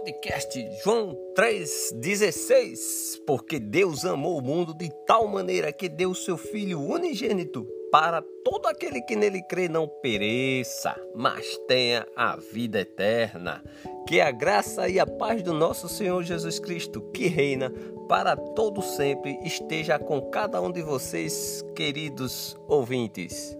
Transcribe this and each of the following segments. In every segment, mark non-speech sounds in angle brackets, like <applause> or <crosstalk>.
podcast João 3,16. Porque Deus amou o mundo de tal maneira que deu seu Filho unigênito para todo aquele que nele crê não pereça, mas tenha a vida eterna. Que a graça e a paz do nosso Senhor Jesus Cristo, que reina para todo sempre, esteja com cada um de vocês, queridos ouvintes.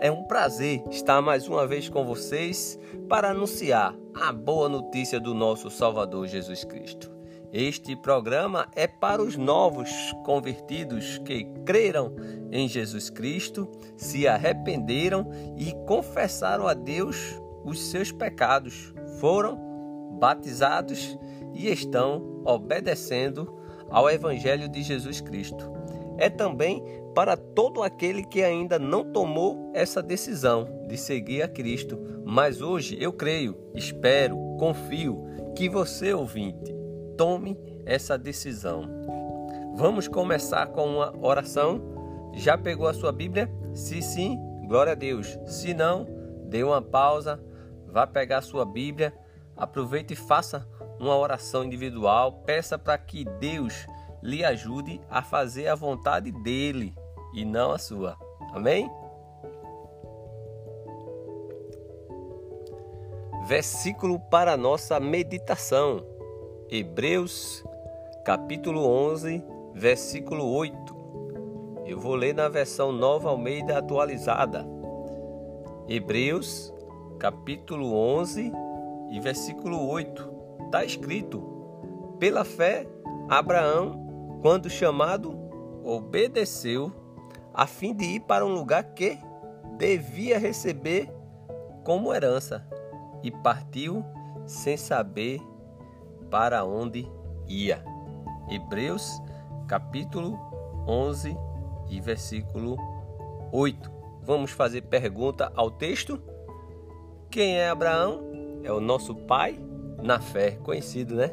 É um prazer estar mais uma vez com vocês para anunciar a boa notícia do nosso Salvador Jesus Cristo. Este programa é para os novos convertidos que creram em Jesus Cristo, se arrependeram e confessaram a Deus os seus pecados, foram batizados e estão obedecendo ao Evangelho de Jesus Cristo. É também para todo aquele que ainda não tomou essa decisão de seguir a Cristo. Mas hoje eu creio, espero, confio que você, ouvinte, tome essa decisão. Vamos começar com uma oração. Já pegou a sua Bíblia? Se sim, glória a Deus. Se não, dê uma pausa, vá pegar a sua Bíblia, aproveite e faça uma oração individual. Peça para que Deus lhe ajude a fazer a vontade dele e não a sua. Amém? Versículo para nossa meditação. Hebreus, capítulo 11, versículo 8. Eu vou ler na versão Nova Almeida atualizada. Hebreus, capítulo 11 e versículo 8. Está escrito: Pela fé, Abraão, quando chamado, obedeceu a fim de ir para um lugar que devia receber como herança e partiu sem saber para onde ia. Hebreus capítulo 11 e versículo 8. Vamos fazer pergunta ao texto? Quem é Abraão? É o nosso pai na fé, conhecido, né?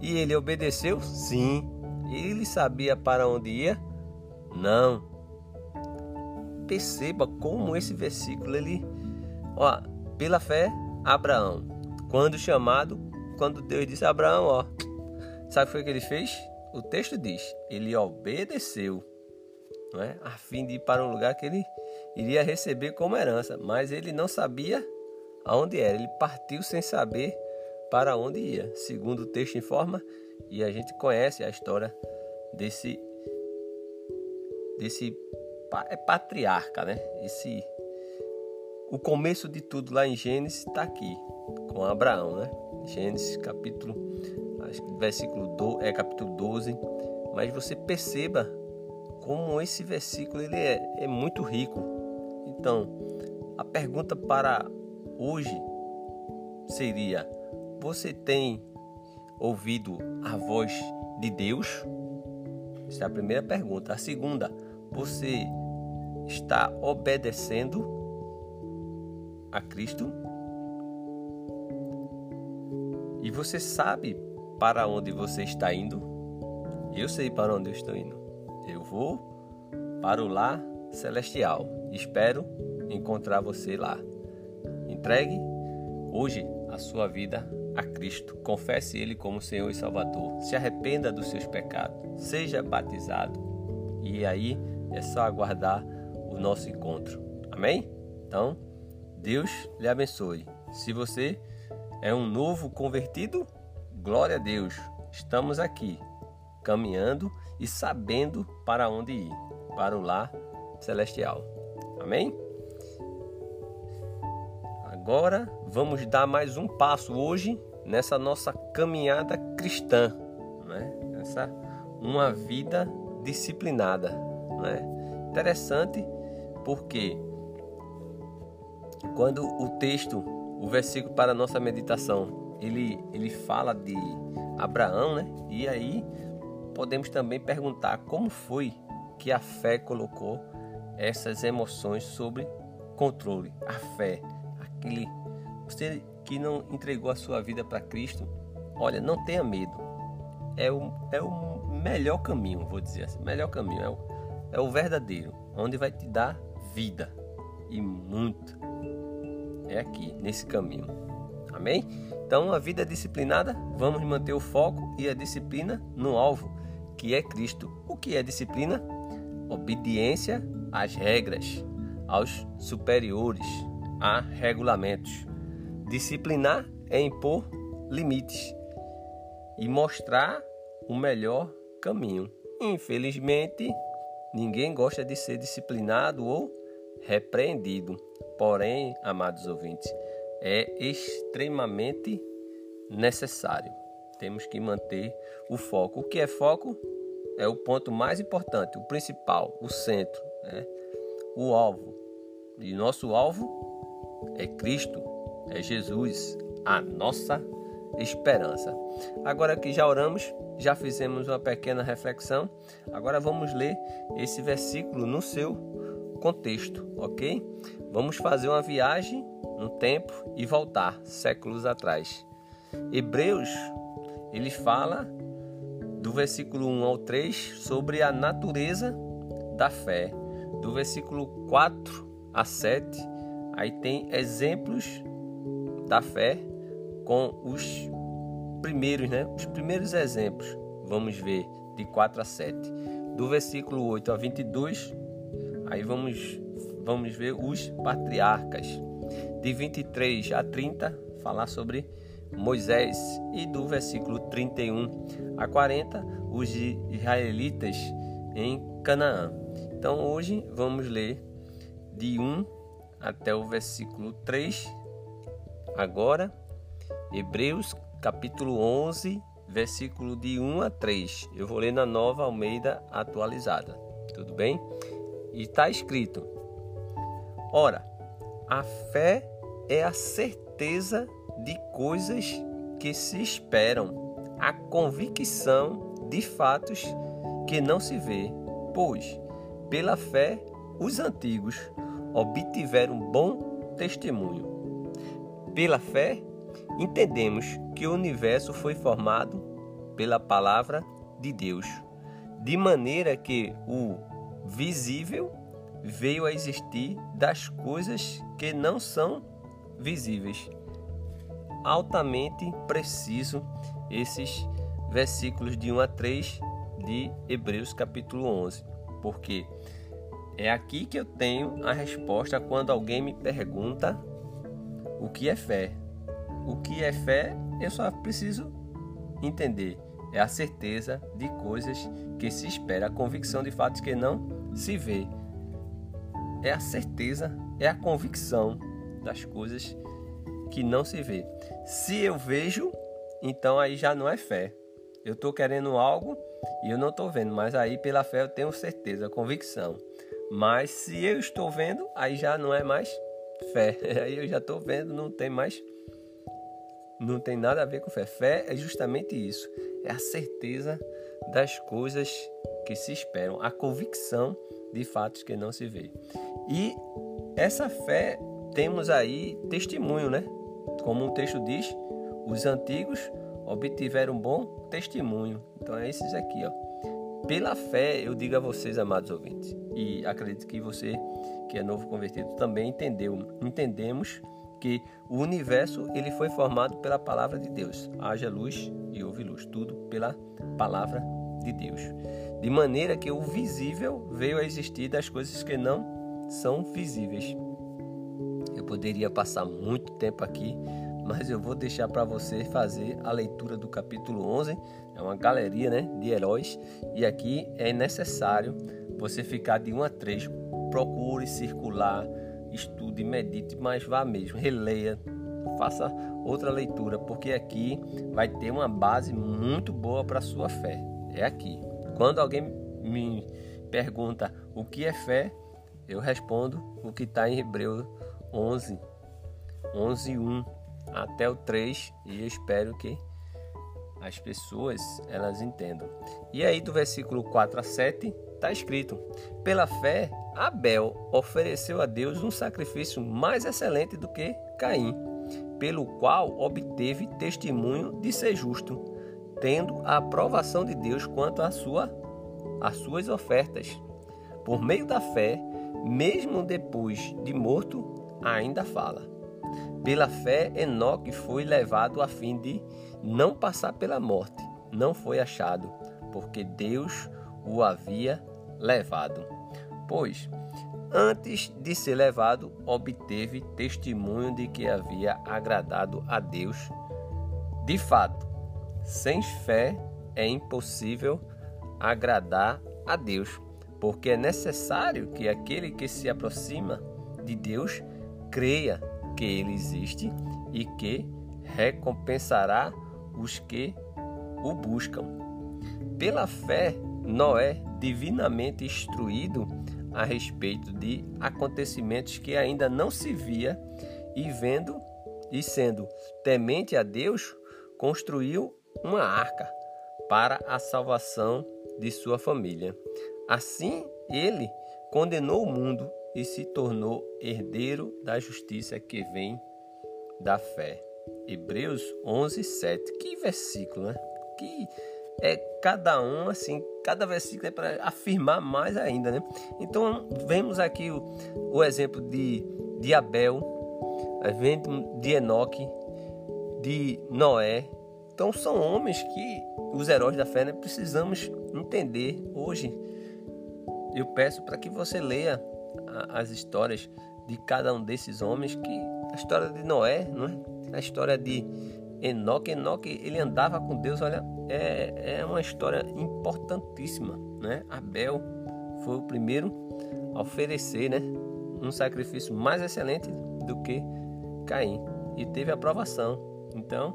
E ele obedeceu? Sim. Ele sabia para onde ia? Não perceba como esse versículo ele, ó, pela fé, Abraão, quando chamado, quando Deus disse a Abraão, ó, sabe o que foi que ele fez? O texto diz, ele obedeceu, não é? A fim de ir para um lugar que ele iria receber como herança, mas ele não sabia aonde era. Ele partiu sem saber para onde ia. Segundo o texto informa, e a gente conhece a história desse desse é patriarca, né? Esse o começo de tudo lá em Gênesis está aqui com Abraão, né? Gênesis capítulo acho que versículo do, é capítulo 12, mas você perceba como esse versículo ele é, é muito rico. Então, a pergunta para hoje seria: você tem ouvido a voz de Deus? Essa é a primeira pergunta. A segunda, você está obedecendo a Cristo? E você sabe para onde você está indo? Eu sei para onde eu estou indo. Eu vou para o lar celestial. Espero encontrar você lá. Entregue hoje a sua vida a Cristo. Confesse Ele como Senhor e Salvador. Se arrependa dos seus pecados. Seja batizado. E aí é só aguardar o nosso encontro. Amém? Então, Deus lhe abençoe. Se você é um novo convertido, glória a Deus. Estamos aqui caminhando e sabendo para onde ir, para o lar celestial. Amém? Agora vamos dar mais um passo hoje nessa nossa caminhada cristã, né? Essa uma vida disciplinada. Né? Interessante porque quando o texto, o versículo para a nossa meditação, ele, ele fala de Abraão, né? E aí podemos também perguntar como foi que a fé colocou essas emoções sobre controle. A fé, aquele você que não entregou a sua vida para Cristo, olha, não tenha medo. É o, é o melhor caminho, vou dizer assim, melhor caminho é o, é o verdadeiro, onde vai te dar vida e muito. É aqui, nesse caminho. Amém? Então, a vida disciplinada, vamos manter o foco e a disciplina no alvo, que é Cristo. O que é disciplina? Obediência às regras, aos superiores, a regulamentos. Disciplinar é impor limites e mostrar o melhor caminho. Infelizmente, ninguém gosta de ser disciplinado ou repreendido. Porém, amados ouvintes, é extremamente necessário. Temos que manter o foco. O que é foco? É o ponto mais importante, o principal, o centro, né? o alvo. E nosso alvo é Cristo, é Jesus, a nossa esperança. Agora que já oramos, já fizemos uma pequena reflexão, agora vamos ler esse versículo no seu contexto, ok? Vamos fazer uma viagem no tempo e voltar séculos atrás. Hebreus, ele fala do versículo 1 ao 3 sobre a natureza da fé. Do versículo 4 a 7, aí tem exemplos da fé com os primeiros, né? Os primeiros exemplos. Vamos ver de 4 a 7. Do versículo 8 a 22, aí vamos vamos ver os patriarcas. De 23 a 30, falar sobre Moisés e do versículo 31 a 40, os israelitas em Canaã. Então hoje vamos ler de 1 até o versículo 3. Agora, Hebreus capítulo 11, versículo de 1 a 3. Eu vou ler na nova Almeida atualizada. Tudo bem? E está escrito: Ora, a fé é a certeza de coisas que se esperam, a convicção de fatos que não se vê, pois pela fé os antigos obtiveram bom testemunho. Pela fé entendemos que o universo foi formado pela palavra de Deus, de maneira que o visível veio a existir das coisas que não são visíveis. Altamente preciso esses versículos de 1 a 3 de Hebreus capítulo 11, porque é aqui que eu tenho a resposta quando alguém me pergunta o que é fé. O que é fé, eu só preciso entender. É a certeza de coisas que se espera, a convicção de fatos que não se vê. É a certeza, é a convicção das coisas que não se vê. Se eu vejo, então aí já não é fé. Eu estou querendo algo e eu não estou vendo, mas aí pela fé eu tenho certeza, convicção. Mas se eu estou vendo, aí já não é mais fé. <laughs> Aí eu já estou vendo, não tem mais não tem nada a ver com fé. Fé é justamente isso, é a certeza das coisas que se esperam, a convicção de fatos que não se vê. E essa fé temos aí testemunho, né? Como o texto diz, os antigos obtiveram bom testemunho. Então é esses aqui, ó. Pela fé, eu digo a vocês, amados ouvintes, e acredito que você que é novo convertido também entendeu. Entendemos que o universo ele foi formado pela palavra de Deus. Haja luz e houve luz, tudo pela palavra de Deus. De maneira que o visível veio a existir das coisas que não são visíveis. Eu poderia passar muito tempo aqui, mas eu vou deixar para você fazer a leitura do capítulo 11. É uma galeria né, de heróis e aqui é necessário você ficar de 1 a 3. Procure circular estude, medite, mas vá mesmo, releia, faça outra leitura, porque aqui vai ter uma base muito boa para a sua fé. É aqui. Quando alguém me pergunta o que é fé, eu respondo o que está em Hebreus 11, 11, 1 até o 3 e eu espero que as pessoas elas entendam. E aí do versículo 4 a 7 está escrito: Pela fé, Abel ofereceu a Deus um sacrifício mais excelente do que Caim, pelo qual obteve testemunho de ser justo, tendo a aprovação de Deus quanto à sua, às suas ofertas. Por meio da fé, mesmo depois de morto, ainda fala. Pela fé, Enoque foi levado a fim de não passar pela morte. Não foi achado, porque Deus o havia levado. Pois, antes de ser levado, obteve testemunho de que havia agradado a Deus. De fato, sem fé é impossível agradar a Deus, porque é necessário que aquele que se aproxima de Deus creia que ele existe e que recompensará os que o buscam. Pela fé, Noé, divinamente instruído a respeito de acontecimentos que ainda não se via, e vendo e sendo temente a Deus, construiu uma arca para a salvação de sua família. Assim, ele condenou o mundo e se tornou herdeiro da justiça que vem da fé. Hebreus 11, 7. Que versículo, né? Que é cada um, assim, cada versículo é para afirmar mais ainda, né? Então, vemos aqui o, o exemplo de, de Abel, de Enoque, de Noé. Então, são homens que os heróis da fé né, precisamos entender hoje. Eu peço para que você leia as histórias de cada um desses homens, que a história de Noé, não é? a história de Enoque, Enoque ele andava com Deus, olha, é, é uma história importantíssima, né? Abel foi o primeiro a oferecer, né, um sacrifício mais excelente do que Caim e teve aprovação. Então,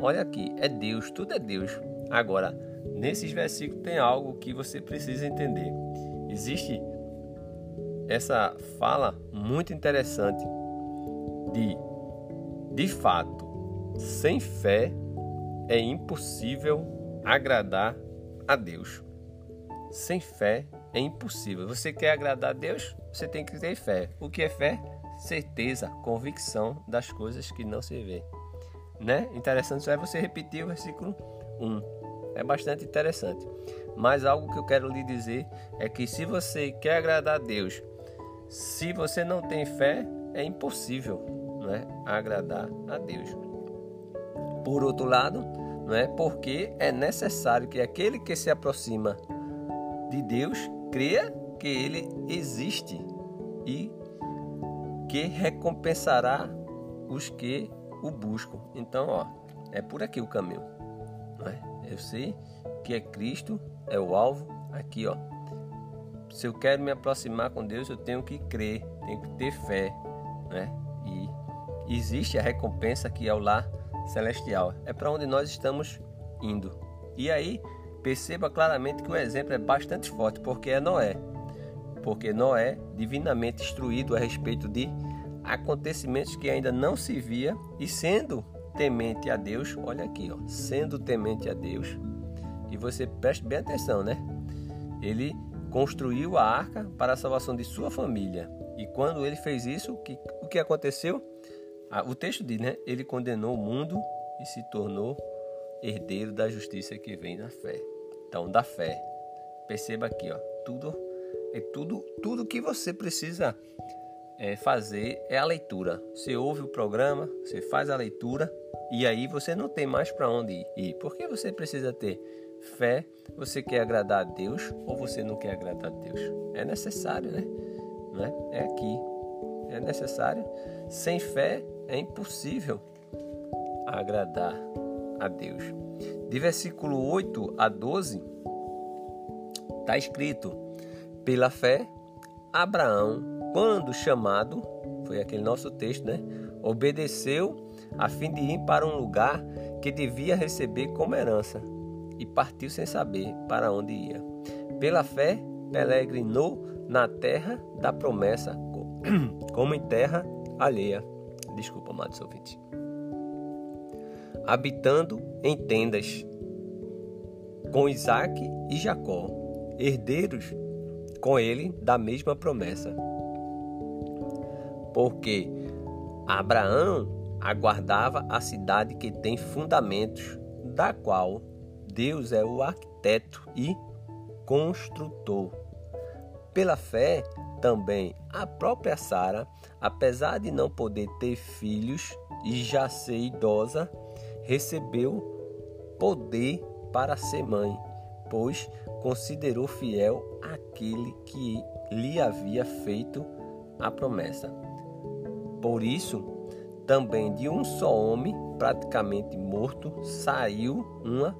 olha aqui, é Deus, tudo é Deus. Agora, nesses versículos tem algo que você precisa entender. Existe essa fala muito interessante de de fato, sem fé é impossível agradar a Deus. Sem fé é impossível. Você quer agradar a Deus? Você tem que ter fé. O que é fé? Certeza, convicção das coisas que não se vê. Né? Interessante é você repetir o versículo 1. É bastante interessante. Mas algo que eu quero lhe dizer é que se você quer agradar a Deus, se você não tem fé, é impossível né, agradar a Deus. Por outro lado, não é porque é necessário que aquele que se aproxima de Deus creia que ele existe e que recompensará os que o buscam. Então, ó, é por aqui o caminho. Não é? Eu sei que é Cristo, é o alvo. Aqui, ó. Se eu quero me aproximar com Deus, eu tenho que crer, tenho que ter fé, né? E existe a recompensa que é o lar celestial. É para onde nós estamos indo. E aí, perceba claramente que o exemplo é bastante forte, porque é Noé. Porque Noé, divinamente instruído a respeito de acontecimentos que ainda não se via e sendo temente a Deus, olha aqui, ó, sendo temente a Deus, e você preste bem atenção, né? Ele construiu a arca para a salvação de sua família. E quando ele fez isso, que, o que aconteceu? Ah, o texto diz, né? Ele condenou o mundo e se tornou herdeiro da justiça que vem da fé. Então, da fé. Perceba aqui, ó, tudo é tudo, tudo que você precisa é, fazer é a leitura. Você ouve o programa, você faz a leitura e aí você não tem mais para onde ir. Porque você precisa ter fé. Você quer agradar a Deus ou você não quer agradar a Deus? É necessário, né? Não é? é aqui. É necessário. Sem fé é impossível agradar a Deus. De versículo 8 a 12, está escrito: pela fé, Abraão, quando chamado, foi aquele nosso texto, né? Obedeceu a fim de ir para um lugar que devia receber como herança e partiu sem saber para onde ia. Pela fé, peregrinou na terra da promessa, <clears throat> como em terra alheia Desculpa, amados ouvintes. Habitando em tendas com Isaac e Jacó, herdeiros com ele da mesma promessa. Porque Abraão aguardava a cidade que tem fundamentos, da qual Deus é o arquiteto e construtor. Pela fé, também a própria Sara, apesar de não poder ter filhos e já ser idosa, recebeu poder para ser mãe, pois considerou fiel aquele que lhe havia feito a promessa. Por isso, também de um só homem, praticamente morto, saiu uma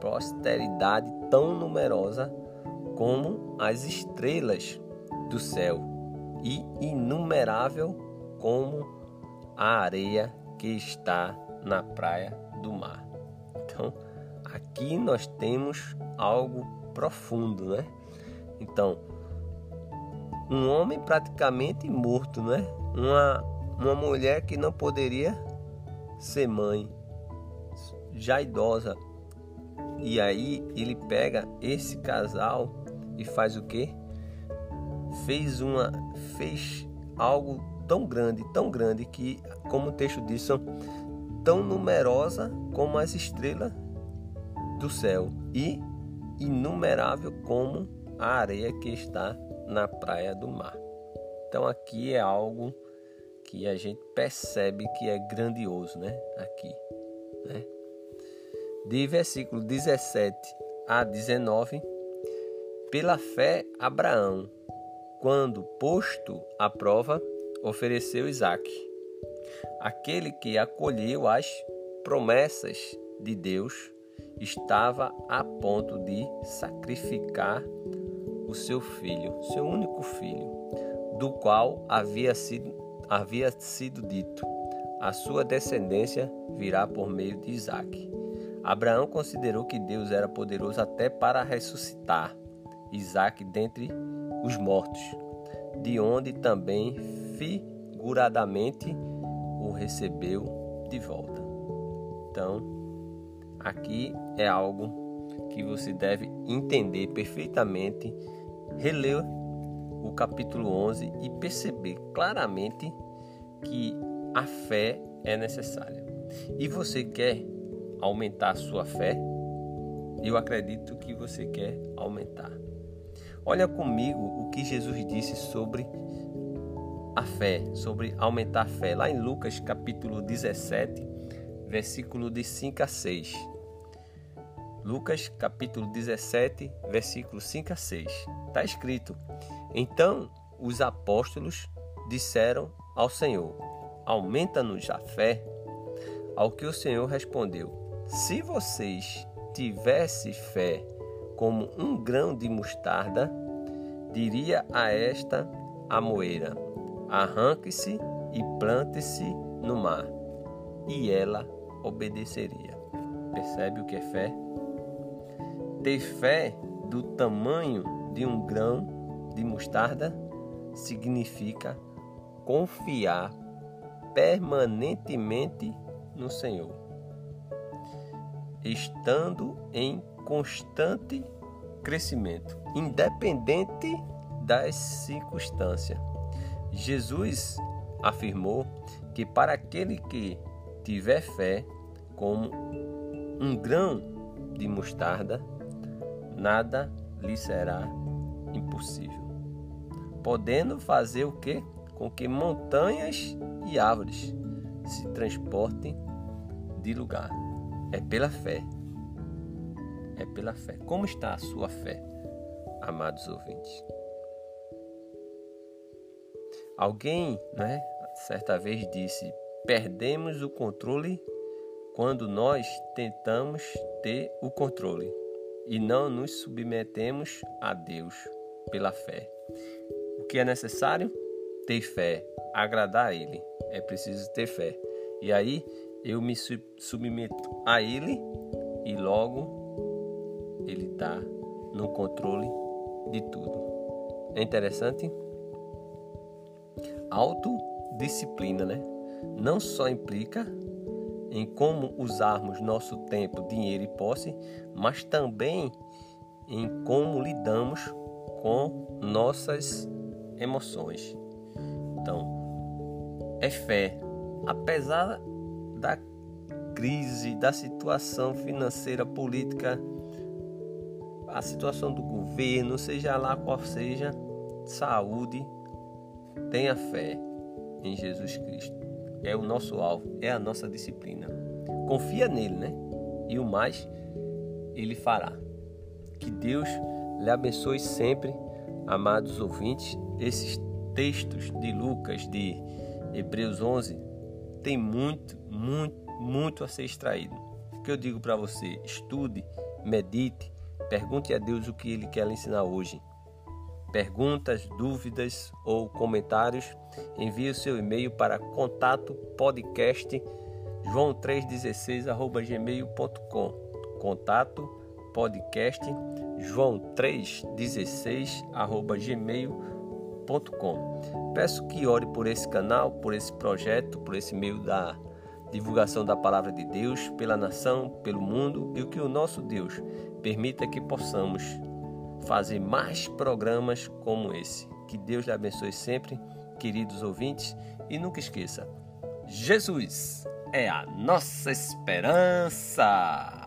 posteridade tão numerosa como as estrelas do céu e inumerável como a areia que está na praia do mar. Então, aqui nós temos algo profundo, né? Então, um homem praticamente morto, né? Uma, uma mulher que não poderia ser mãe, já idosa. E aí ele pega esse casal e faz o quê? Fez uma fez algo tão grande, tão grande que, como o texto diz, são tão numerosa como as estrelas do céu e inumerável como a areia que está na praia do mar. Então aqui é algo que a gente percebe que é grandioso, né? Aqui, né? De versículo 17 a 19, pela fé Abraão, quando posto à prova, ofereceu Isaque, aquele que acolheu as promessas de Deus estava a ponto de sacrificar o seu filho, seu único filho, do qual havia sido, havia sido dito: a sua descendência virá por meio de Isaac. Abraão considerou que Deus era poderoso até para ressuscitar Isaac dentre os mortos, de onde também figuradamente o recebeu de volta. Então, Aqui é algo que você deve entender perfeitamente, reler o capítulo 11 e perceber claramente que a fé é necessária. E você quer aumentar a sua fé? Eu acredito que você quer aumentar. Olha comigo o que Jesus disse sobre a fé, sobre aumentar a fé, lá em Lucas capítulo 17, versículo de 5 a 6. Lucas capítulo 17, versículo 5 a 6. Está escrito: Então os apóstolos disseram ao Senhor: Aumenta-nos a fé. Ao que o Senhor respondeu: Se vocês tivessem fé como um grão de mostarda, diria a esta amoeira: Arranque-se e plante-se no mar, e ela obedeceria. Percebe o que é fé? Ter fé do tamanho de um grão de mostarda significa confiar permanentemente no Senhor, estando em constante crescimento, independente das circunstâncias. Jesus afirmou que para aquele que tiver fé como um grão de mostarda, nada lhe será impossível. Podendo fazer o que? Com que montanhas e árvores se transportem de lugar. É pela fé. É pela fé. Como está a sua fé, amados ouvintes? Alguém, né, certa vez disse: perdemos o controle quando nós tentamos ter o controle e não nos submetemos a Deus pela fé. O que é necessário? Ter fé, agradar a Ele. É preciso ter fé. E aí eu me submeto a Ele e logo Ele está no controle de tudo. É interessante? Autodisciplina, né? Não só implica em como usarmos nosso tempo, dinheiro e posse, mas também em como lidamos com nossas emoções. Então, é fé. Apesar da crise, da situação financeira, política, a situação do governo, seja lá qual seja, saúde, tenha fé em Jesus Cristo. É o nosso alvo, é a nossa disciplina. Confia nele, né? E o mais ele fará. Que Deus lhe abençoe sempre, amados ouvintes. Esses textos de Lucas, de Hebreus 11, tem muito, muito, muito a ser extraído. O que eu digo para você? Estude, medite, pergunte a Deus o que Ele quer lhe ensinar hoje. Perguntas, dúvidas ou comentários, envie o seu e-mail para contato podcast joão316@gmail.com. Contato podcast joão316@gmail.com. Peço que ore por esse canal, por esse projeto, por esse meio da divulgação da palavra de Deus pela nação, pelo mundo e o que o nosso Deus permita que possamos fazer mais programas como esse. Que Deus lhe abençoe sempre, queridos ouvintes, e nunca esqueça: Jesus é a nossa esperança.